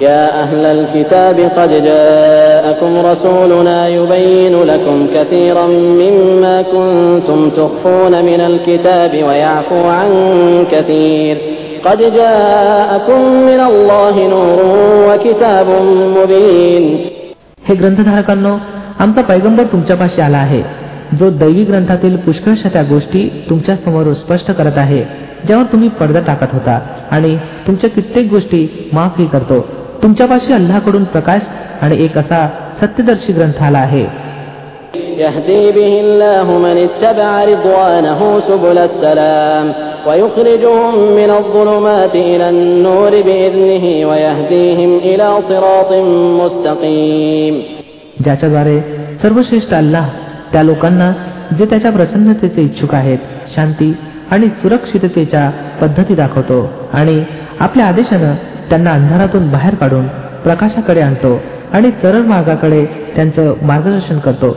يا أهل الكتاب قد جاءكم رسولنا يبين لكم كثيرا مما كنتم تخفون من الكتاب ويعفو عن كثير قد جاءكم من الله نور وكتاب مبين हे ग्रंथधारकांनो आमचा पैगंबर तुमच्यापाशी आला आहे जो दैवी ग्रंथातील पुष्कळशा त्या गोष्टी तुमच्या समोर स्पष्ट करत आहे ज्यावर तुम्ही पडदा टाकत होता आणि तुमच्या कित्येक गोष्टी माफही करतो तुमच्यापाशी अल्लाकडून प्रकाश आणि एक असा सत्यदर्शी ग्रंथ आला आहे يهدي به الله من اتبع رضوانه سبل السلام ويخرجهم من الظلمات إلى النور بإذنه ويهديهم إلى صراط مستقيم ज्याच्याद्वारे सर्वश्रेष्ठ अल्लाह त्या लोकांना जे त्याच्या प्रसन्नतेचे इच्छुक आहेत शांती आणि सुरक्षिततेच्या पद्धती दाखवतो आणि आपल्या आदेशानं त्यांना अंधारातून बाहेर काढून प्रकाशाकडे आणतो आणि सरळ मार्गाकडे त्यांचं मार्गदर्शन करतो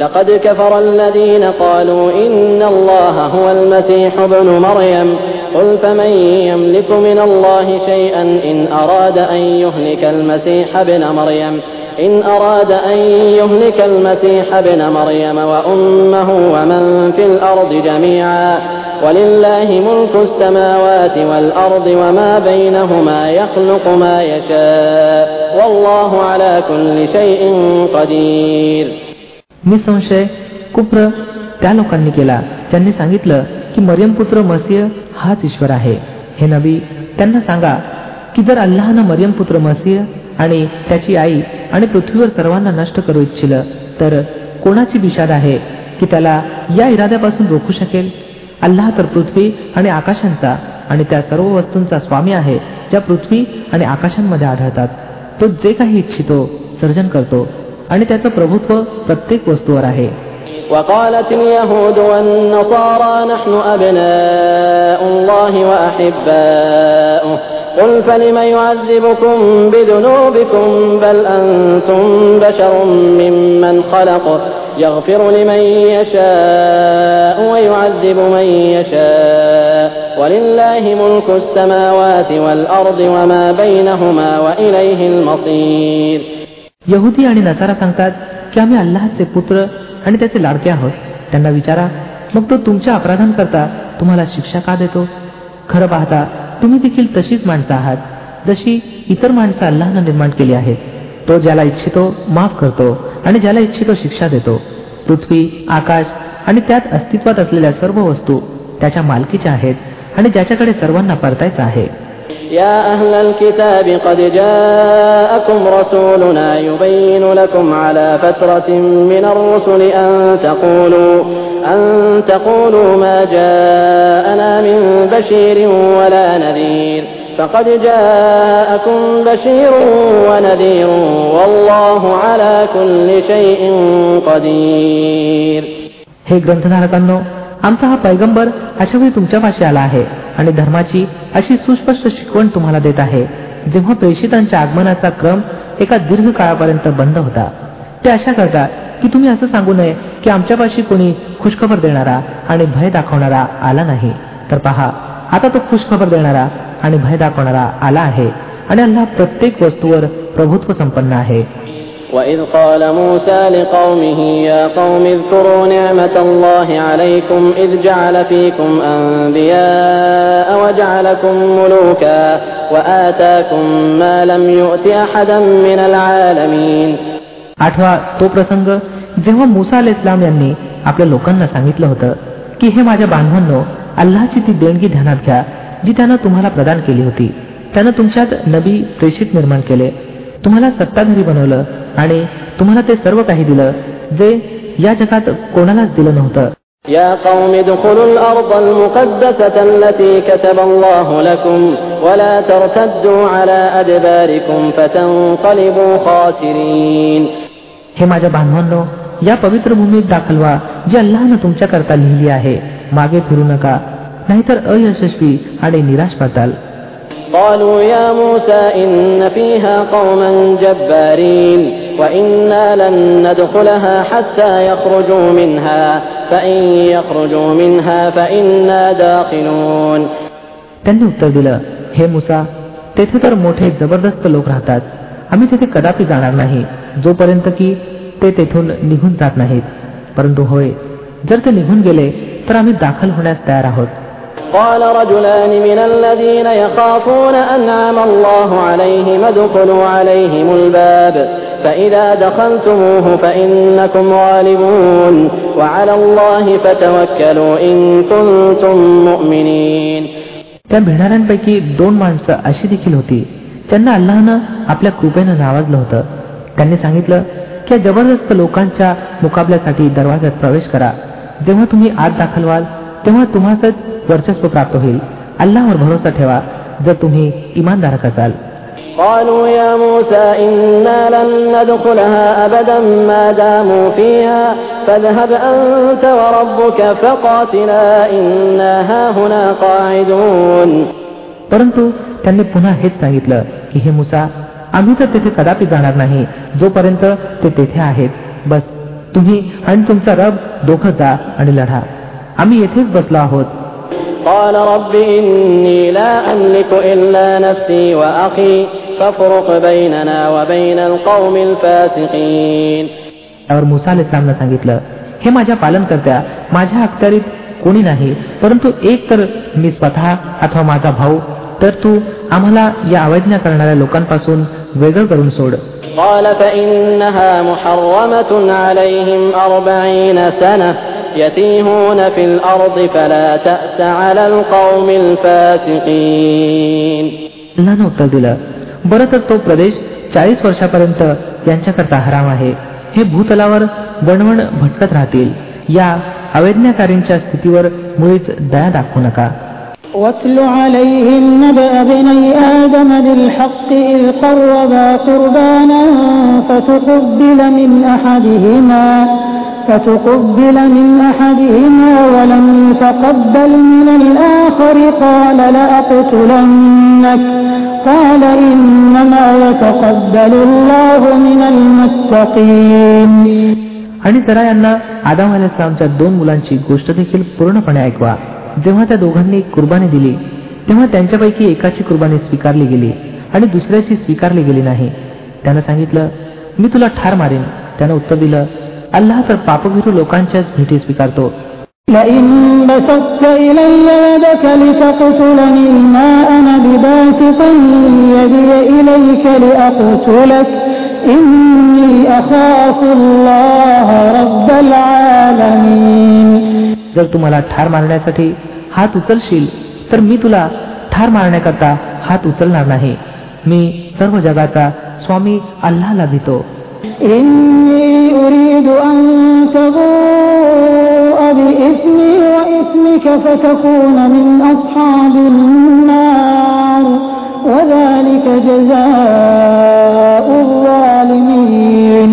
لقد كفر الذين قالوا إن الله هو المسيح ابن مريم قل فمن يملك من الله شيئا إن أراد أن يهلك المسيح ابن مريم إن أراد أن يهلك المسيح ابن مريم وأمه ومن في الأرض جميعا ولله ملك السماوات والأرض وما بينهما يخلق ما يشاء والله على كل شيء قدير निसंशय कुप्र त्या लोकांनी केला ज्यांनी सांगितलं की मरियम पुत्र मसीह हाच ईश्वर आहे हे नबी त्यांना सांगा की जर अल्लाहनं मरियम पुत्र मसीह आणि त्याची आई आणि पृथ्वीवर सर्वांना नष्ट करू इच्छिलं तर कोणाची विषाद आहे की त्याला या इराद्यापासून रोखू शकेल अल्लाह तर पृथ्वी आणि आकाशांचा आणि त्या सर्व वस्तूंचा स्वामी आहे ज्या पृथ्वी आणि आकाशांमध्ये आढळतात तो जे काही इच्छितो सर्जन करतो आणि त्याचं प्रभुत्व प्रत्येक वस्तूवर आहे وقالت اليهود والنصارى نحن أبناء الله وأحباؤه قل فلم يعذبكم بذنوبكم بل أنتم بشر ممن خلق يغفر لمن يشاء ويعذب من يشاء ولله ملك السماوات والأرض وما بينهما وإليه المصير यहुदी आणि नसारा सांगतात की आम्ही अल्लाहचे पुत्र आणि त्याचे लाडके आहोत त्यांना विचारा मग तो तुमच्या अपराधांकरता तुम्हाला शिक्षा का देतो खरं पाहता तुम्ही देखील तशीच माणसं आहात जशी इतर माणसं अल्लाहनं निर्माण केली आहेत तो ज्याला इच्छितो माफ करतो आणि ज्याला इच्छितो शिक्षा देतो पृथ्वी आकाश आणि त्यात अस्तित्वात असलेल्या सर्व वस्तू त्याच्या मालकीच्या आहेत आणि ज्याच्याकडे सर्वांना परतायचं आहे يا أهل الكتاب قد جاءكم رسولنا يبين لكم على فترة من الرسل أن تقولوا أن تقولوا ما جاءنا من بشير ولا نذير فقد جاءكم بشير ونذير والله على كل شيء قدير हे ग्रंथधारकांनो आमचा हा पैगंबर अशा वेळी तुमच्यापाशी आला आहे आणि धर्माची अशी सुस्पष्ट शिकवण तुम्हाला देत आहे जेव्हा प्रेषितांच्या आगमनाचा क्रम एका दीर्घ काळापर्यंत बंद होता ते अशा करतात की तुम्ही असं सांगू नये की आमच्यापाशी कोणी खुशखबर देणारा आणि भय दाखवणारा आला नाही तर पहा आता तो खुशखबर देणारा आणि भय दाखवणारा आला आहे आणि अल्लाह प्रत्येक वस्तूवर प्रभुत्व संपन्न आहे وإذ قال موسى لقومه يا قوم اذكروا نعمة الله عليكم إذ جعل فيكم أنبياء وجعلكم ملوكا وآتاكم ما لم يؤت أحدا من العالمين आठवा तो प्रसंग जेव्हा मुसा अल इस्लाम यांनी आपल्या लोकांना सांगितलं होतं की हे माझ्या बांधवांनो अल्लाची ती देणगी ध्यानात घ्या जी त्यानं तुम्हाला प्रदान केली होती त्यानं तुमच्यात नबी प्रेषित निर्माण केले तुम्हाला सत्ताधारी बनवलं आणि तुम्हाला ते सर्व काही दिलं जे या जगात कोणालाच दिलं नव्हतं يا قوم ادخلوا الأرض المقدسة التي كتب الله لكم ولا ترتدوا على أدباركم فتنقلبوا خاسرين हे माझ्या बांधवांनो या पवित्र भूमीत दाखल व्हा जी अल्लाहनं तुमच्या करता लिहिली आहे मागे फिरू नका नाहीतर अयशस्वी आणि निराश पडताल قالوا يا موسى إن فيها قوما جبارين وإنا لن ندخلها حتى يخرجوا منها فإن يخرجوا منها فإنا داخلون त्यांनी उत्तर दिलं हे मुसा तेथे तर मोठे जबरदस्त लोक राहतात आम्ही तेथे कदापि जाणार नाही जोपर्यंत की ते तेथून निघून जात नाहीत परंतु होय जर ते निघून गेले तर आम्ही दाखल होण्यास तयार आहोत قال رجلان من الذين يخافون أنعم الله عليهم ادخلوا عليهم الباب فإذا دخلتموه فإنكم غالبون وعلى الله فتوكلوا إن كنتم مؤمنين त्या भिणाऱ्यांपैकी दोन माणसं अशी देखील होती त्यांना अल्लानं आपल्या कृपेनं नावाजलं होतं त्यांनी सांगितलं की जबरदस्त लोकांच्या मुकाबल्यासाठी दरवाज्यात प्रवेश करा जेव्हा तुम्ही आत दाखल व्हाल तेव्हा तुम्हाच वर्चस्व प्राप्त होईल अल्लावर भरोसा ठेवा जर तुम्ही इमानदारक असाल قالوا يا موسى إنا لن ندخلها أبدا ما داموا فيها فاذهب أنت وربك فقاتلا إنا هاهنا قاعدون परंतु त्यांनी पुन्हा हेच सांगितलं की हे मुसा आम्ही तर तेथे कदापि जाणार नाही जोपर्यंत ते तेथे आहेत बस तुम्ही आणि तुमचा रब दोघं जा आणि लढा आम्ही येथेच बसलो आहोत قال رب إني لا أملك إلا نفسي وأخي فافرق بيننا وبين القوم الفاسقين त्यावर मुसा इस्लामनं सांगितलं हे माझ्या पालनकर्त्या माझ्या अखत्यारीत कोणी नाही परंतु एक तर मी स्वतः अथवा माझा भाऊ तर तू आम्हाला या अवैज्ञा करणाऱ्या लोकांपासून वेगळं करून सोड قال فإنها محرمة عليهم أربعين سنة يتيهون في الأرض فلا تأس على القوم الفاسقين अल्लानं उत्तर दिलं बरं तर तो प्रदेश चाळीस वर्षापर्यंत यांच्याकरता हराम आहे हे भूतलावर वणवण भटकत राहतील या अवैज्ञाकारींच्या स्थितीवर मुळीच दया दाखवू नका واتل عليهم نبأ ابني آدم بالحق إذ قربا قربانا فتقبل من أحدهما فتقبل من أحدهما ولم يتقبل من الآخر قال لأقتلنك قال إنما يتقبل الله من المتقين आणि जरा यांना आदाम अलाइस्लामच्या दोन मुलांची गोष्ट देखील पूर्णपणे ऐकवा जेव्हा त्या दोघांनी कुर्बानी दिली तेव्हा त्यांच्यापैकी एकाची कुर्बानी स्वीकारली गेली आणि दुसऱ्याची स्वीकारली गेली नाही त्यानं सांगितलं मी तुला ठार मारेन त्यानं उत्तर दिलं अल्लाह तर पापभीरू लोकांच्याच भेटी स्वीकारतो. जर तुम्हाला ठार मारण्यासाठी हात उचलशील तर मी तुला ठार मारण्याकरता हात उचलणार नाही. मी सर्व जगाचा स्वामी अल्लाला भीतो إني أريد أن تبوء بإثمي وإثمك فتكون من أصحاب النار وذلك جزاء الظالمين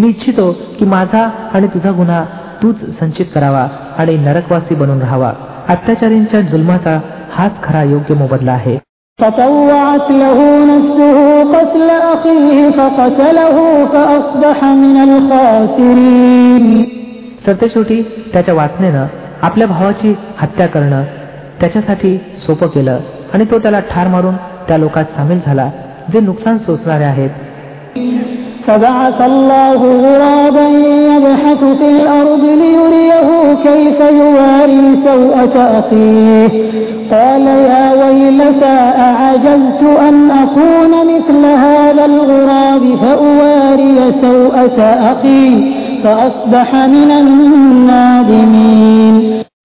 मी इच्छितो की माझा आणि तुझा गुन्हा तूच संचित करावा आणि नरकवासी बनून राहावा अत्याचारींच्या जुलमाचा हाच खरा योग्य मोबदला आहे فطوعت له نفسه قتل أخيه فقتله فأصبح من الخاسرين सरतेशेवटी त्याच्या वाचनेनं आपल्या भावाची हत्या करणं त्याच्यासाठी सोपं केलं आणि तो त्याला ठार मारून त्या लोकात सामील झाला जे नुकसान सोसणारे आहेत فبعث الله غرابا يبحث في الأرض ليريه كيف يواري سوءة أخيه قال يا ويلتى أعجزت أن أكون مثل هذا الغراب فأواري سوءة أخي فأصبح من النادمين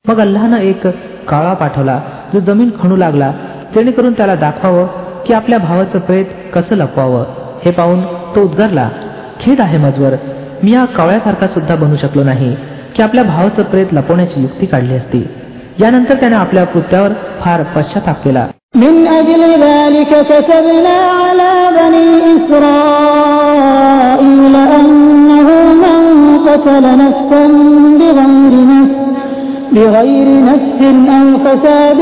मग अल्लानं एक काळा पाठवला जो जमीन खणू लागला जेणेकरून त्याला दाखवावं की आपल्या भावाचं प्रेत कसं लपवावं हे पाहून तो उद्गारला खेद आहे मजवर मी या कावळ्यासारखा सुद्धा बनू शकलो नाही की आपल्या भावाचं प्रेत लपवण्याची युक्ती काढली असती यानंतर त्याने आपल्या कृत्यावर फार पश्चाताप केला من أجل ذلك كتبنا على بني إسرائيل أنه من قتل نفسا بغير نفس لغير نفس أو فساد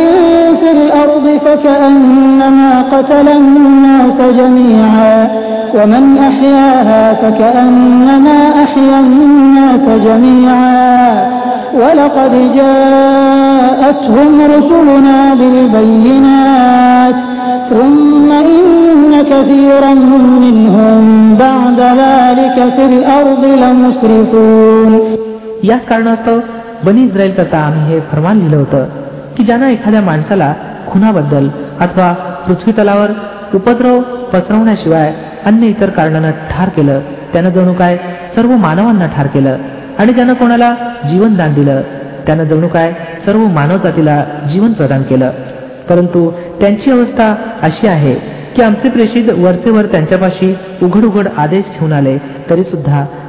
في الأرض فكأنما قتل الناس جميعا ومن أحياها فكأنما أحيا الناس جميعا ولقد جاءتهم رسلنا بالبينات ثم إن كثيرا منهم بعد ذلك في الأرض لمسرفون يا كرنستو बनी इस्रायल करता आम्ही हे फरमान लिहिलं होतं की ज्यानं एखाद्या माणसाला खुनाबद्दल अथवा पृथ्वी तलावर उपद्रव पसरवण्याशिवाय अन्य इतर कारणानं ठार केलं त्यानं जणू काय सर्व मानवांना ठार केलं आणि ज्यानं कोणाला जीवनदान दिलं त्यानं जणू काय सर्व मानवजातीला जीवन प्रदान केलं. परंतु त्यांची अवस्था अशी आहे की आमचे प्रेषित वरचेवर त्यांच्यापाशी उघड उघड आदेश घेऊन आले तरी सुद्धा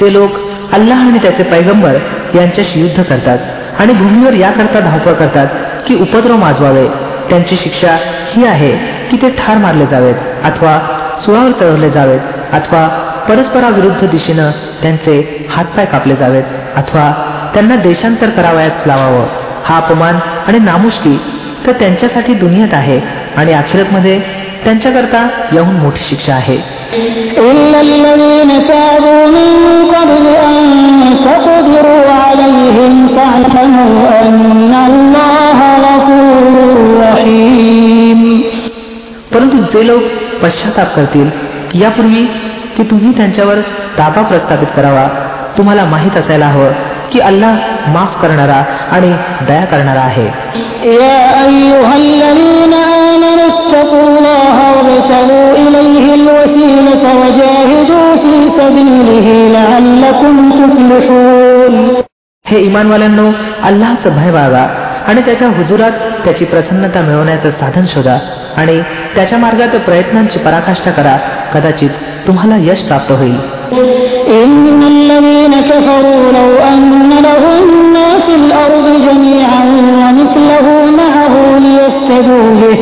जे लोक अल्लाह आणि त्याचे पैगंबर यांच्याशी युद्ध करतात आणि भूमीवर याकरता धावपळ करतात की उपद्रव माजवावे त्यांची शिक्षा ही आहे की ते ठार मारले जावेत अथवा सुळावर तळवले जावेत अथवा परस्पराविरुद्ध दिशेनं त्यांचे हातपाय कापले जावेत अथवा त्यांना देशांतर करावयास लावावं. हा अपमान आणि नामुष्की तर त्यांच्यासाठी दुनियात आहे आणि अक्षरतमध्ये त्यांच्याकरता याहून मोठी शिक्षा आहे. परंतु जे लोक पश्चाताप करतील यापूर्वी की तुम्ही त्यांच्यावर ताबा प्रस्थापित करावा तुम्हाला माहीत असायला हवं. की अल्लाह माफ करणारा आणि दया करणारा आहे. हे इमानवाल्यांनो अल्लाहचं भय बाळगा आणि त्याच्या हुजुरात त्याची प्रसन्नता मिळवण्याचं साधन शोधा आणि त्याच्या मार्गात प्रयत्नांची पराकाष्ठा करा. कदाचित तुम्हाला यश प्राप्त होईल. إن الذين كفروا لو أن لهم ما في الأرض جميعا ومثله معه ليفتدوا به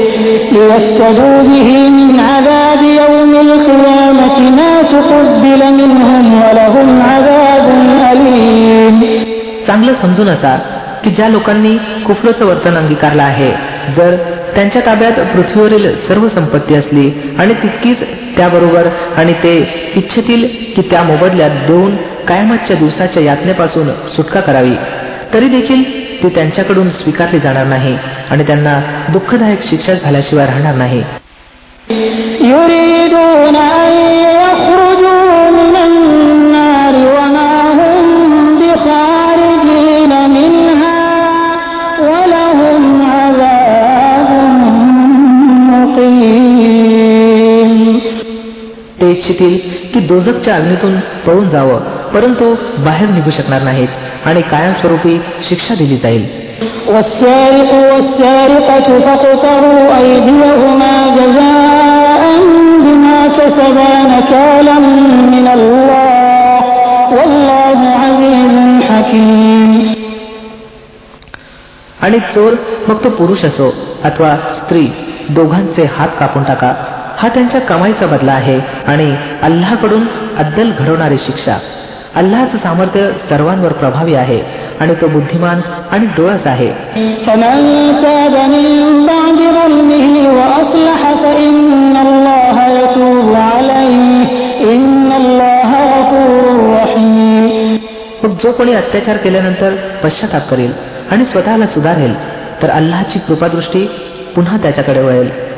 ليفتدوا به من عذاب يوم القيامة ما تقبل منهم ولهم عذاب أليم चांगलं समजून असा की ज्या लोकांनी कुफरचं वर्तन अंगीकारलं आहे जर त्यांच्या ताब्यात पृथ्वीवरील सर्व संपत्ती असली आणि तितकीच त्याबरोबर आणि ते इच्छितील की त्या मोबदल्यात देऊन कायमातच्या दिवसाच्या यातनेपासून सुटका करावी. तरी देखील ती त्यांच्याकडून स्वीकारली जाणार नाही आणि त्यांना दुःखदायक शिक्षा झाल्याशिवाय राहणार नाही. इच्छितील की दोजकच्या अग्नीतून पळून जावं परंतु बाहेर निघू शकणार नाहीत आणि कायमस्वरूपी शिक्षा दिली जाईल. आणि चोर मग तो पुरुष असो अथवा स्त्री दोघांचे हात कापून टाका. हा त्यांच्या कमाईचा बदला आहे आणि अल्लाकडून अद्दल घडवणारी शिक्षा. अल्लाचं सामर्थ्य सर्वांवर प्रभावी आहे आणि तो बुद्धिमान आणि डोळस आहे. मग जो कोणी अत्याचार केल्यानंतर पश्चाताप करेल आणि स्वतःला सुधारेल तर अल्लाची कृपादृष्टी पुन्हा त्याच्याकडे वळेल.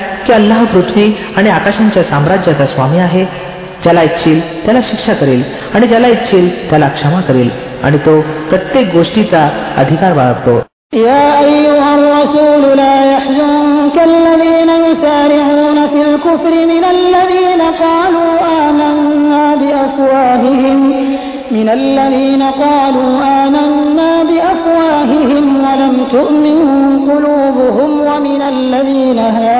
की अल्लाह पृथ्वी आणि आकाशांच्या साम्राज्याचा स्वामी आहे ज्याला इच्छील त्याला शिक्षा करेल आणि ज्याला इच्छील त्याला क्षमा करेल आणि तो प्रत्येक गोष्टीचा अधिकार बाळगतो يا أيها الرسول لا يحزنك الذين يسارعون في الكفر من الذين قالوا آمنا بأفواههم من الذين قالوا آمنا بأفواههم ولم تؤمن قلوبهم ومن الذين هادوا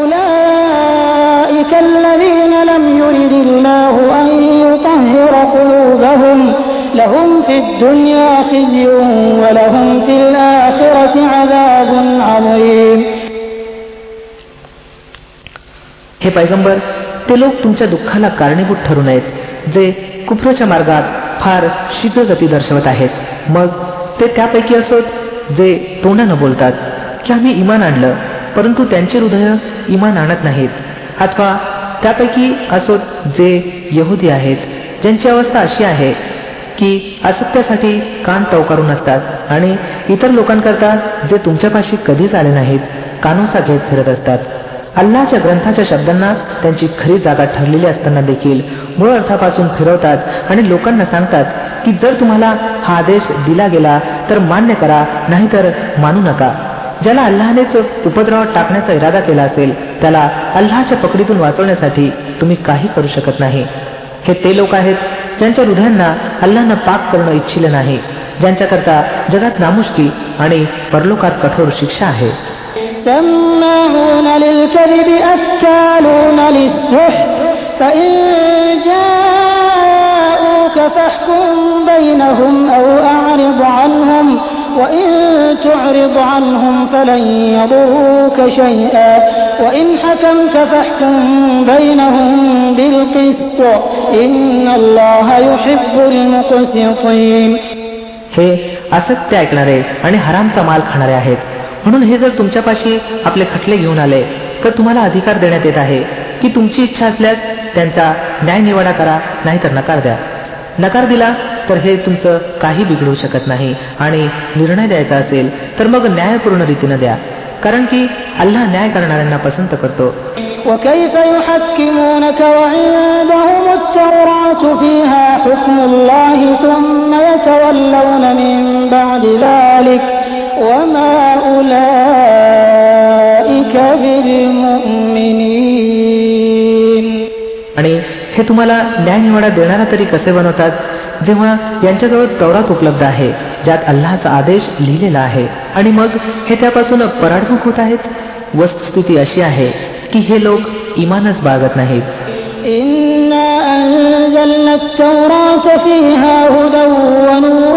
أولئك الذين لم يرد الله أن يطهر قلوبهم لهم في الدنيا خزي ولهم في الآخرة عذاب عظيم हे पैगंबर ते लोक तुमच्या दुःखाला कारणीभूत ठरू नयेत जे कुप्रच्या मार्गात फार शीघ्र गती दर्शवत आहेत मग ते त्यापैकी असोत जे तोंडानं बोलतात की आम्ही इमान आणलं परंतु त्यांचे हृदय इमान आणत नाहीत. अथवा त्यापैकी असोत जे यहुदी आहेत ज्यांची अवस्था अशी आहे की असत्यासाठी कान टवकारून असतात आणि इतर लोकांकरता जे तुमच्यापाशी कधीच आले नाहीत कानोसा घेत फिरत असतात. अल्लाच्या ग्रंथाच्या शब्दांना त्यांची खरी जागा ठरलेली असताना देखील मूळ अर्थापासून फिरवतात आणि लोकांना सांगतात की जर तुम्हाला हा आदेश दिला गेला तर मान्य करा नाहीतर मानू नका. ज्याला अल्लानेच उपद्रवात टाकण्याचा इरादा केला असेल त्याला अल्लाच्या पकडीतून वाचवण्यासाठी तुम्ही काही करू शकत नाही हे ते लोक आहेत ज्यांच्या हृदयांना अल्लानं पाक करणं इच्छिलं नाही ज्यांच्याकरता जगात नामुष्की आणि परलोकात कठोर शिक्षा आहे سماعون للكذب أكالون للسحت فإن جاءوك فاحكم بينهم أو أعرض عنهم وإن تعرض عنهم فلن يضروك شيئا وإن حكمت فاحكم بينهم بالقسط إن الله يحب المقسطين हे असत्य ऐकणारे आणि हरामचा माल खाणारे आहेत म्हणून हे जर तुमच्यापाशी आपले खटले घेऊन आले तर तुम्हाला अधिकार देण्यात येत आहे की तुमची इच्छा असल्यास त्यांचा न्याय निवाडा करा नाहीतर नकार द्या नकार दिला तर हे तुमचं काही बिघडू शकत नाही आणि निर्णय द्यायचा असेल तर मग न्यायपूर्ण रीतीनं द्या. कारण की अल्लाह न्याय करणाऱ्यांना पसंत करतो. आणि हे तुम्हाला न्याय निवाडा देणारा तरी कसे बनवतात? जेव्हा यांच्याजवळ तौरात उपलब्ध आहे ज्यात अल्लाचा आदेश लिहिलेला आहे आणि मग हे त्यापासून पराडमुख होत आहेत वस्तुस्थिती अशी आहे की हे लोक इमानच बाळगत नाहीत إنا أنزلنا التوراة فيها هدى ونور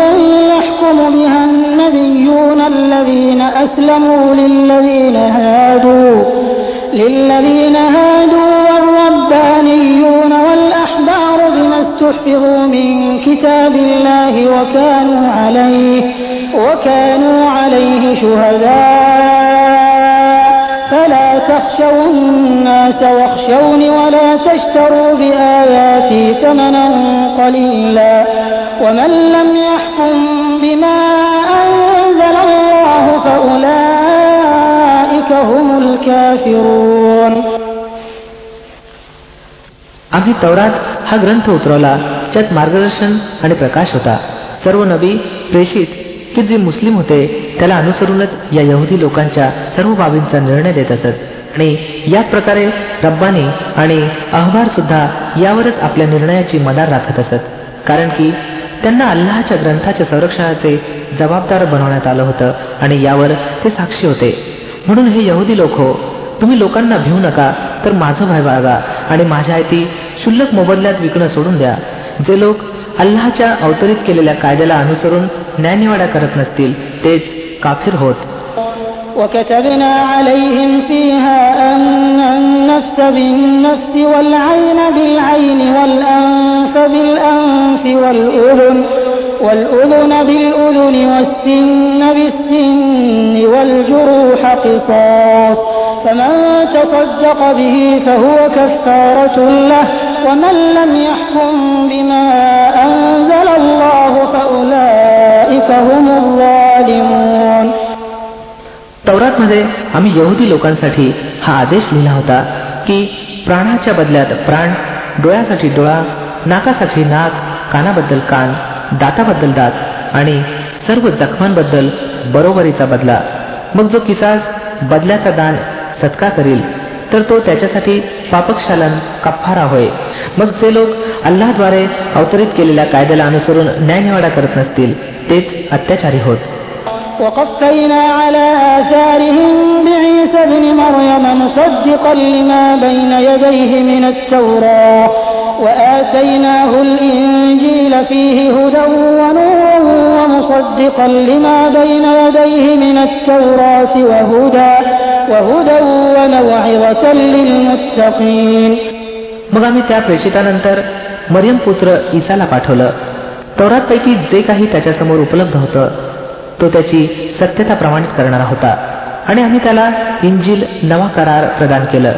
يحكم بها النبيون الذين أسلموا للذين هادوا للذين هادوا والربانيون والأحبار بما استحفظوا من كتاب الله وكانوا عليه وكانوا عليه شهداء. فلا تخشوا الناس واخشون ولا تشتروا بآياتي ثمنا قليلا. ومن لم يحكم بما أنزل الله فأولئك هم الكافرون. आम्ही तवरात हा ग्रंथ उतरवला ज्यात मार्गदर्शन आणि प्रकाश होता. सर्व नबी प्रेषित की जे मुस्लिम होते त्याला अनुसरूनच या यहुदी लोकांच्या सर्व बाबींचा निर्णय देत असत. आणि याच प्रकारे रब्बानी आणि अहबार सुद्धा यावरच आपल्या निर्णयाची मदार राखत असत. कारण की त्यांना अल्लाच्या ग्रंथाच्या संरक्षणाचे जबाबदार बनवण्यात आलं होतं आणि यावर ते साक्षी होते. म्हणून हे यहुदी लोक हो तुम्ही लोकांना भिवू नका तर माझं भय बाळगा आणि माझ्या आयती शुल्लक मोबदल्यात विकणं सोडून द्या जे लोक अल्लाच्या अवतरित केलेल्या कायद्याला अनुसरून न्यायनिवाडा करत नसतील तेच काफिर होत وكتبنا عليهم فيها أن النفس بالنفس والعين بالعين والأنف بالأنف والأذن والأذن بالأذن والسن بالسن والجروح قصاص فمن تصدق به فهو كفارة له ومن لم يحكم بما أنزل الله فأولئك هم الظالمون मध्ये आम्ही यहुदी लोकांसाठी हा आदेश लिहिला होता की प्राणाच्या बदल्यात प्राण डोळ्यासाठी डोळा नाकासाठी नाक कानाबद्दल कान दाताबद्दल दात आणि सर्व जखमांबद्दल बरोबरीचा बदला मग जो किसास बदल्याचा दान सत्कार करील तर तो त्याच्यासाठी पापक्षालन कप्फारा होय मग जे लोक अल्लाद्वारे अवतरित केलेल्या कायद्याला अनुसरून न्यायनिवाडा करत नसतील तेच अत्याचारी होत وقفينا على آثارهم بعيسى ابن مريم مصدقا لما بين يديه من التوراة وآتيناه الإنجيل فيه هدى ونور ومصدقا لما بين يديه من التوراة وهدى وهدى وموعظة للمتقين मग आम्ही त्या प्रेषितानंतर मरियम पुत्र ईसाला पाठवलं पैकी जे काही त्याच्यासमोर उपलब्ध होतं तो त्याची सत्यता प्रमाणित करणारा होता आणि आम्ही त्याला इंजिल नवा करार प्रदान केलं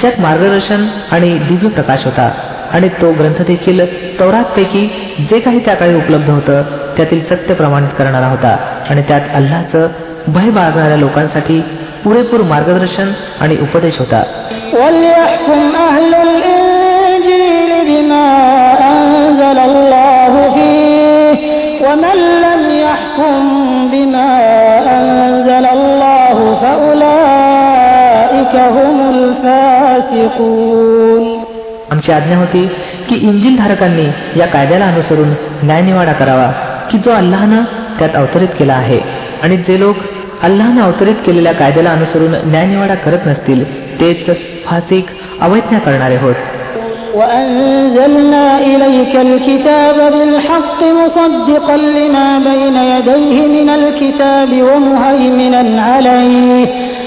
ज्यात मार्गदर्शन आणि दिव्य प्रकाश होता आणि तो ग्रंथ देखील तौरातपैकी जे काही त्या काळी उपलब्ध होतं त्यातील सत्य प्रमाणित करणारा होता. आणि त्यात अल्लाचं भय बाळगणाऱ्या लोकांसाठी पुरेपूर मार्गदर्शन आणि उपदेश होता. आमची आज्ञा होती की इंजिल धारकांनी या कायद्याला अनुसरून न्यायनिवाडा करावा की जो अल्लानं त्यात अवतरित केला आहे आणि जे लोक अल्लानं अवतरित केलेल्या कायद्याला अनुसरून न्यायनिवाडा करत नसतील तेच फासिक अवैज्ञा करणारे होत وأنزلنا إليك الكتاب بالحق مصدقا لما بين يديه من الكتاب ومهيمنا عليه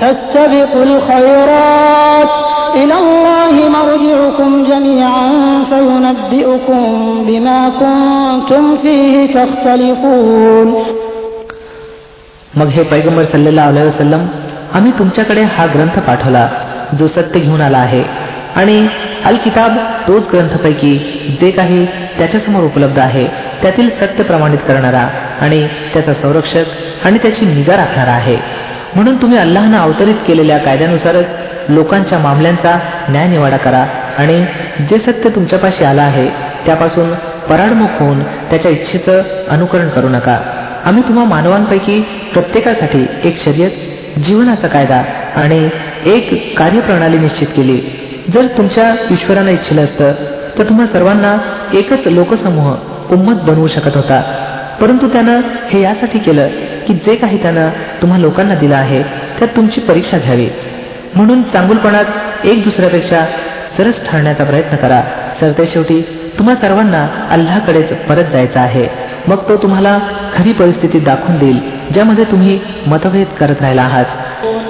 فاستبقوا الخيرات إلى الله مرجعكم جميعا فينبئكم بما كنتم فيه تختلفون मग हे पैगंबर सल्लेला अलैहि वसल्लम आम्ही तुमच्याकडे हा ग्रंथ पाठवला जो सत्य घेऊन आला आहे आणि अल किताब तोच ग्रंथपैकी जे काही त्याच्यासमोर उपलब्ध आहे त्यातील सत्य प्रमाणित करणारा आणि त्याचा संरक्षक आणि त्याची निगा राखणारा आहे म्हणून तुम्ही अल्लाहनं अवतरित केलेल्या कायद्यानुसारच लोकांच्या मामल्यांचा न्यायनिवाडा करा आणि जे सत्य तुमच्यापाशी आलं आहे त्यापासून पराडमुख होऊन त्याच्या इच्छेचं अनुकरण करू नका. आम्ही तुम्हा मानवांपैकी प्रत्येकासाठी एक शर्यत जीवनाचा कायदा आणि एक कार्यप्रणाली निश्चित केली. जर तुमच्या ईश्वरानं इच्छिलं असतं तर तुम्हा सर्वांना एकच लोकसमूह उम्मत बनवू शकत होता. परंतु त्यानं हे यासाठी केलं की जे काही त्यानं तुम्हा लोकांना दिलं आहे त्यात तुमची परीक्षा घ्यावी म्हणून चांगुलपणात एक दुसऱ्यापेक्षा सरस ठरण्याचा प्रयत्न करा सरते शेवटी तुम्हा सर्वांना अल्लाकडेच परत जायचं आहे मग तो तुम्हाला खरी परिस्थिती दाखवून देईल ज्यामध्ये तुम्ही मतभेद करत राहिला आहात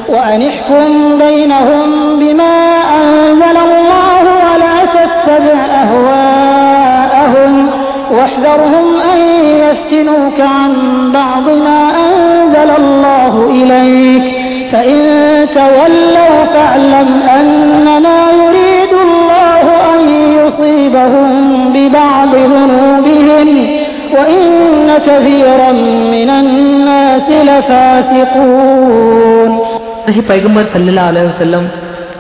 وأنحكم بينهم بما أنزل الله ولا تتبع أهواءهم واحذرهم أن يفتنوك عن بعض ما أنزل الله إليك فإن تولوا فاعلم أنما يريد الله أن يصيبهم ببعض ذنوبهم وإن كثيرا من الناس لفاسقون हे पैगंबर सल्लेला अलैहि वसलम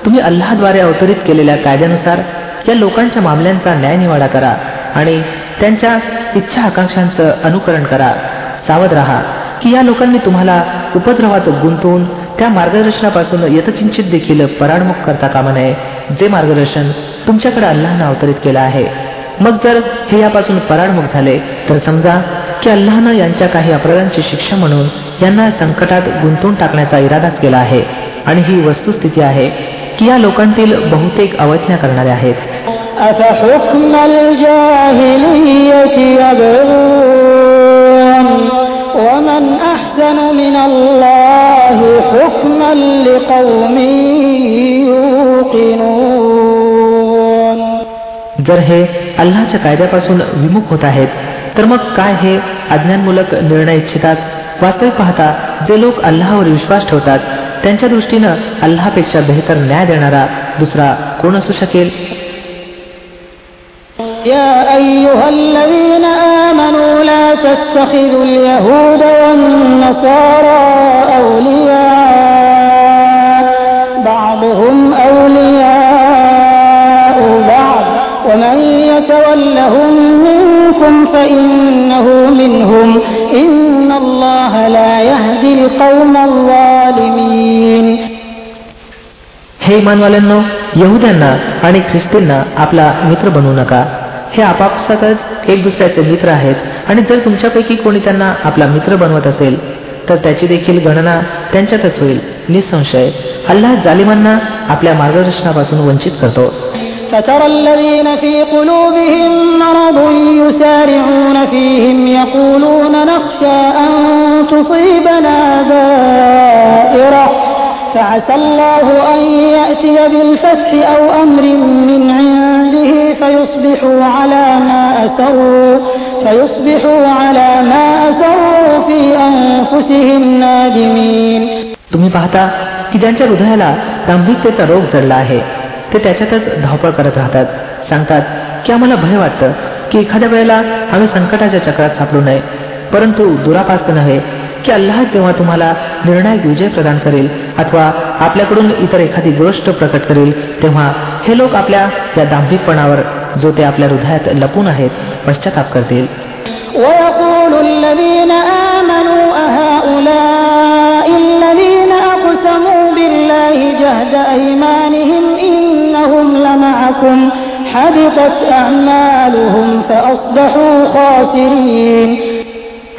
तुम्ही अल्लाद्वारे अवतरित केलेल्या कायद्यानुसार या लोकांच्या मामल्यांचा न्यायनिवाडा करा आणि त्यांच्या इच्छा आकांक्षांचं अनुकरण करा सावध राहा की या लोकांनी तुम्हाला उपद्रवात गुंतवून त्या मार्गदर्शनापासून यथकिंचित देखील पराडमुख करता कामा नये. जे मार्गदर्शन तुमच्याकडे अल्लानं अवतरित केलं आहे. मग जर हे यापासून पराडमुख झाले तर समजा की अल्लानं यांच्या काही अपराधांची शिक्षा म्हणून यांना संकटात गुंतवून टाकण्याचा इरादाच केला आहे. आणि ही वस्तुस्थिती आहे की या लोकांतील बहुतेक अवज्ञा करणारे आहेत. ومن أحسن من الله حكما لقوم يوقنون जर हे अल्लाच्या कायद्यापासून विमुख होत आहेत तर मग काय हे अज्ञानमूलक निर्णय इच्छितात वास्तविक पाहता जे लोक अल्लावर विश्वास ठेवतात त्यांच्या दृष्टीनं अल्लापेक्षा बेहतर न्याय देणारा दुसरा कोण असू शकेल يا أيها الذين آمنوا لا تتخذوا اليهود والنصارى أولياء بعضهم أولياء بعض ومن يتولهم منكم فإنه منهم إن الله لا يهدي القوم الظالمين हे इमानवाल्यांनो यहुद्यांना आणि ख्रिस्तींना आपला मित्र बनवू नका हे आपापसातच एक दुसऱ्याचे मित्र आहेत आणि जर तुमच्यापैकी कोणी त्यांना आपला मित्र बनवत असेल तर त्याची देखील गणना त्यांच्यातच होईल निसंशय अल्लाह जालिमांना आपल्या मार्गदर्शनापासून वंचित करतो فترى الذين في قلوبهم مرض يسارعون فيهم يقولون نخشى أن تصيبنا دائرة فعسى الله أن يأتي بالفتح أو أمر من عنده فيصبحوا على ما أسروا فيصبحوا على ما أسروا في أنفسهم نادمين तुम्ही पाहता की ज्यांच्या हृदयाला दांभिकतेचा रोग जडला आहे ते त्याच्यातच धावपळ करत राहतात सांगतात की आम्हाला भय वाटतं की एखाद्या वेळेला आम्ही संकटाच्या चक्रात सापडू नये परंतु दुरापास्त नव्हे की अल्लाह जेव्हा तुम्हाला निर्णायक विजय प्रदान करेल अथवा आपल्याकडून इतर एखादी गोष्ट प्रकट करेल तेव्हा हे लोक आपल्या त्या दांभिकपणावर जो ते आपल्या हृदयात लपून आहेत पश्चाताप करतील.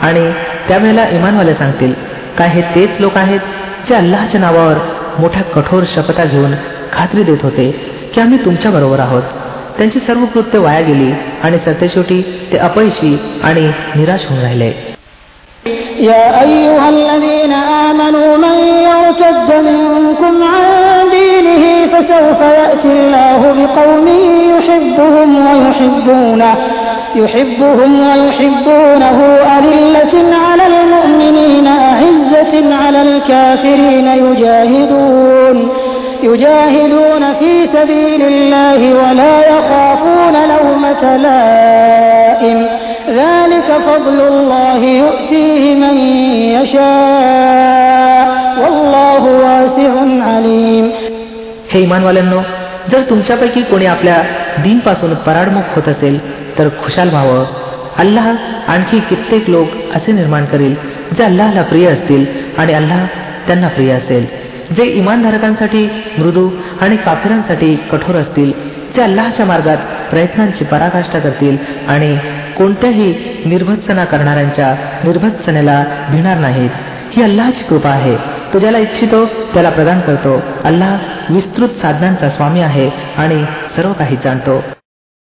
आणि त्यावेळेला इमानवाले सांगतील काय हे तेच लोक आहेत जे अल्लाच्या नावावर मोठ्या कठोर शपथा घेऊन खात्री देत होते? की आम्ही तुमच्या बरोबर आहोत त्यांची सर्व कृत्य वाया गेली आणि सरतेशेवटी ते अपयशी आणि निराश होऊन राहिले يا أيها الذين آمنوا من يرتد منكم عن دينه فسوف يأتي الله بقوم يحبهم ويحبونه يحبهم ويحبونه أذلة على المؤمنين أعزة على الكافرين يجاهدون يجاهدون في سبيل الله ولا يخافون لومة لائم ذلك فضل الله يؤتيه من يشاء والله واسع عليم हे इमानवाल्यांनो जर तुमच्यापैकी कोणी आपल्या दीनपासून पराडमुख होत असेल तर खुशाल व्हावं अल्लाह आणखी कित्येक लोक असे निर्माण करील जे अल्लाहला प्रिय असतील आणि अल्लाह त्यांना प्रिय असेल जे इमानधारकांसाठी मृदू आणि काफिरांसाठी कठोर असतील ते अल्लाहच्या मार्गात प्रयत्नांची पराकाष्ठा करतील आणि कोणत्याही निर्भत्सना करणाऱ्यांच्या निर्भत्सनेला भिणार नाहीत. ही अल्लाची कृपा आहे. तो ज्याला इच्छितो त्याला प्रदान करतो. अल्लाह विस्तृत साधनांचा स्वामी आहे आणि सर्व काही जाणतो.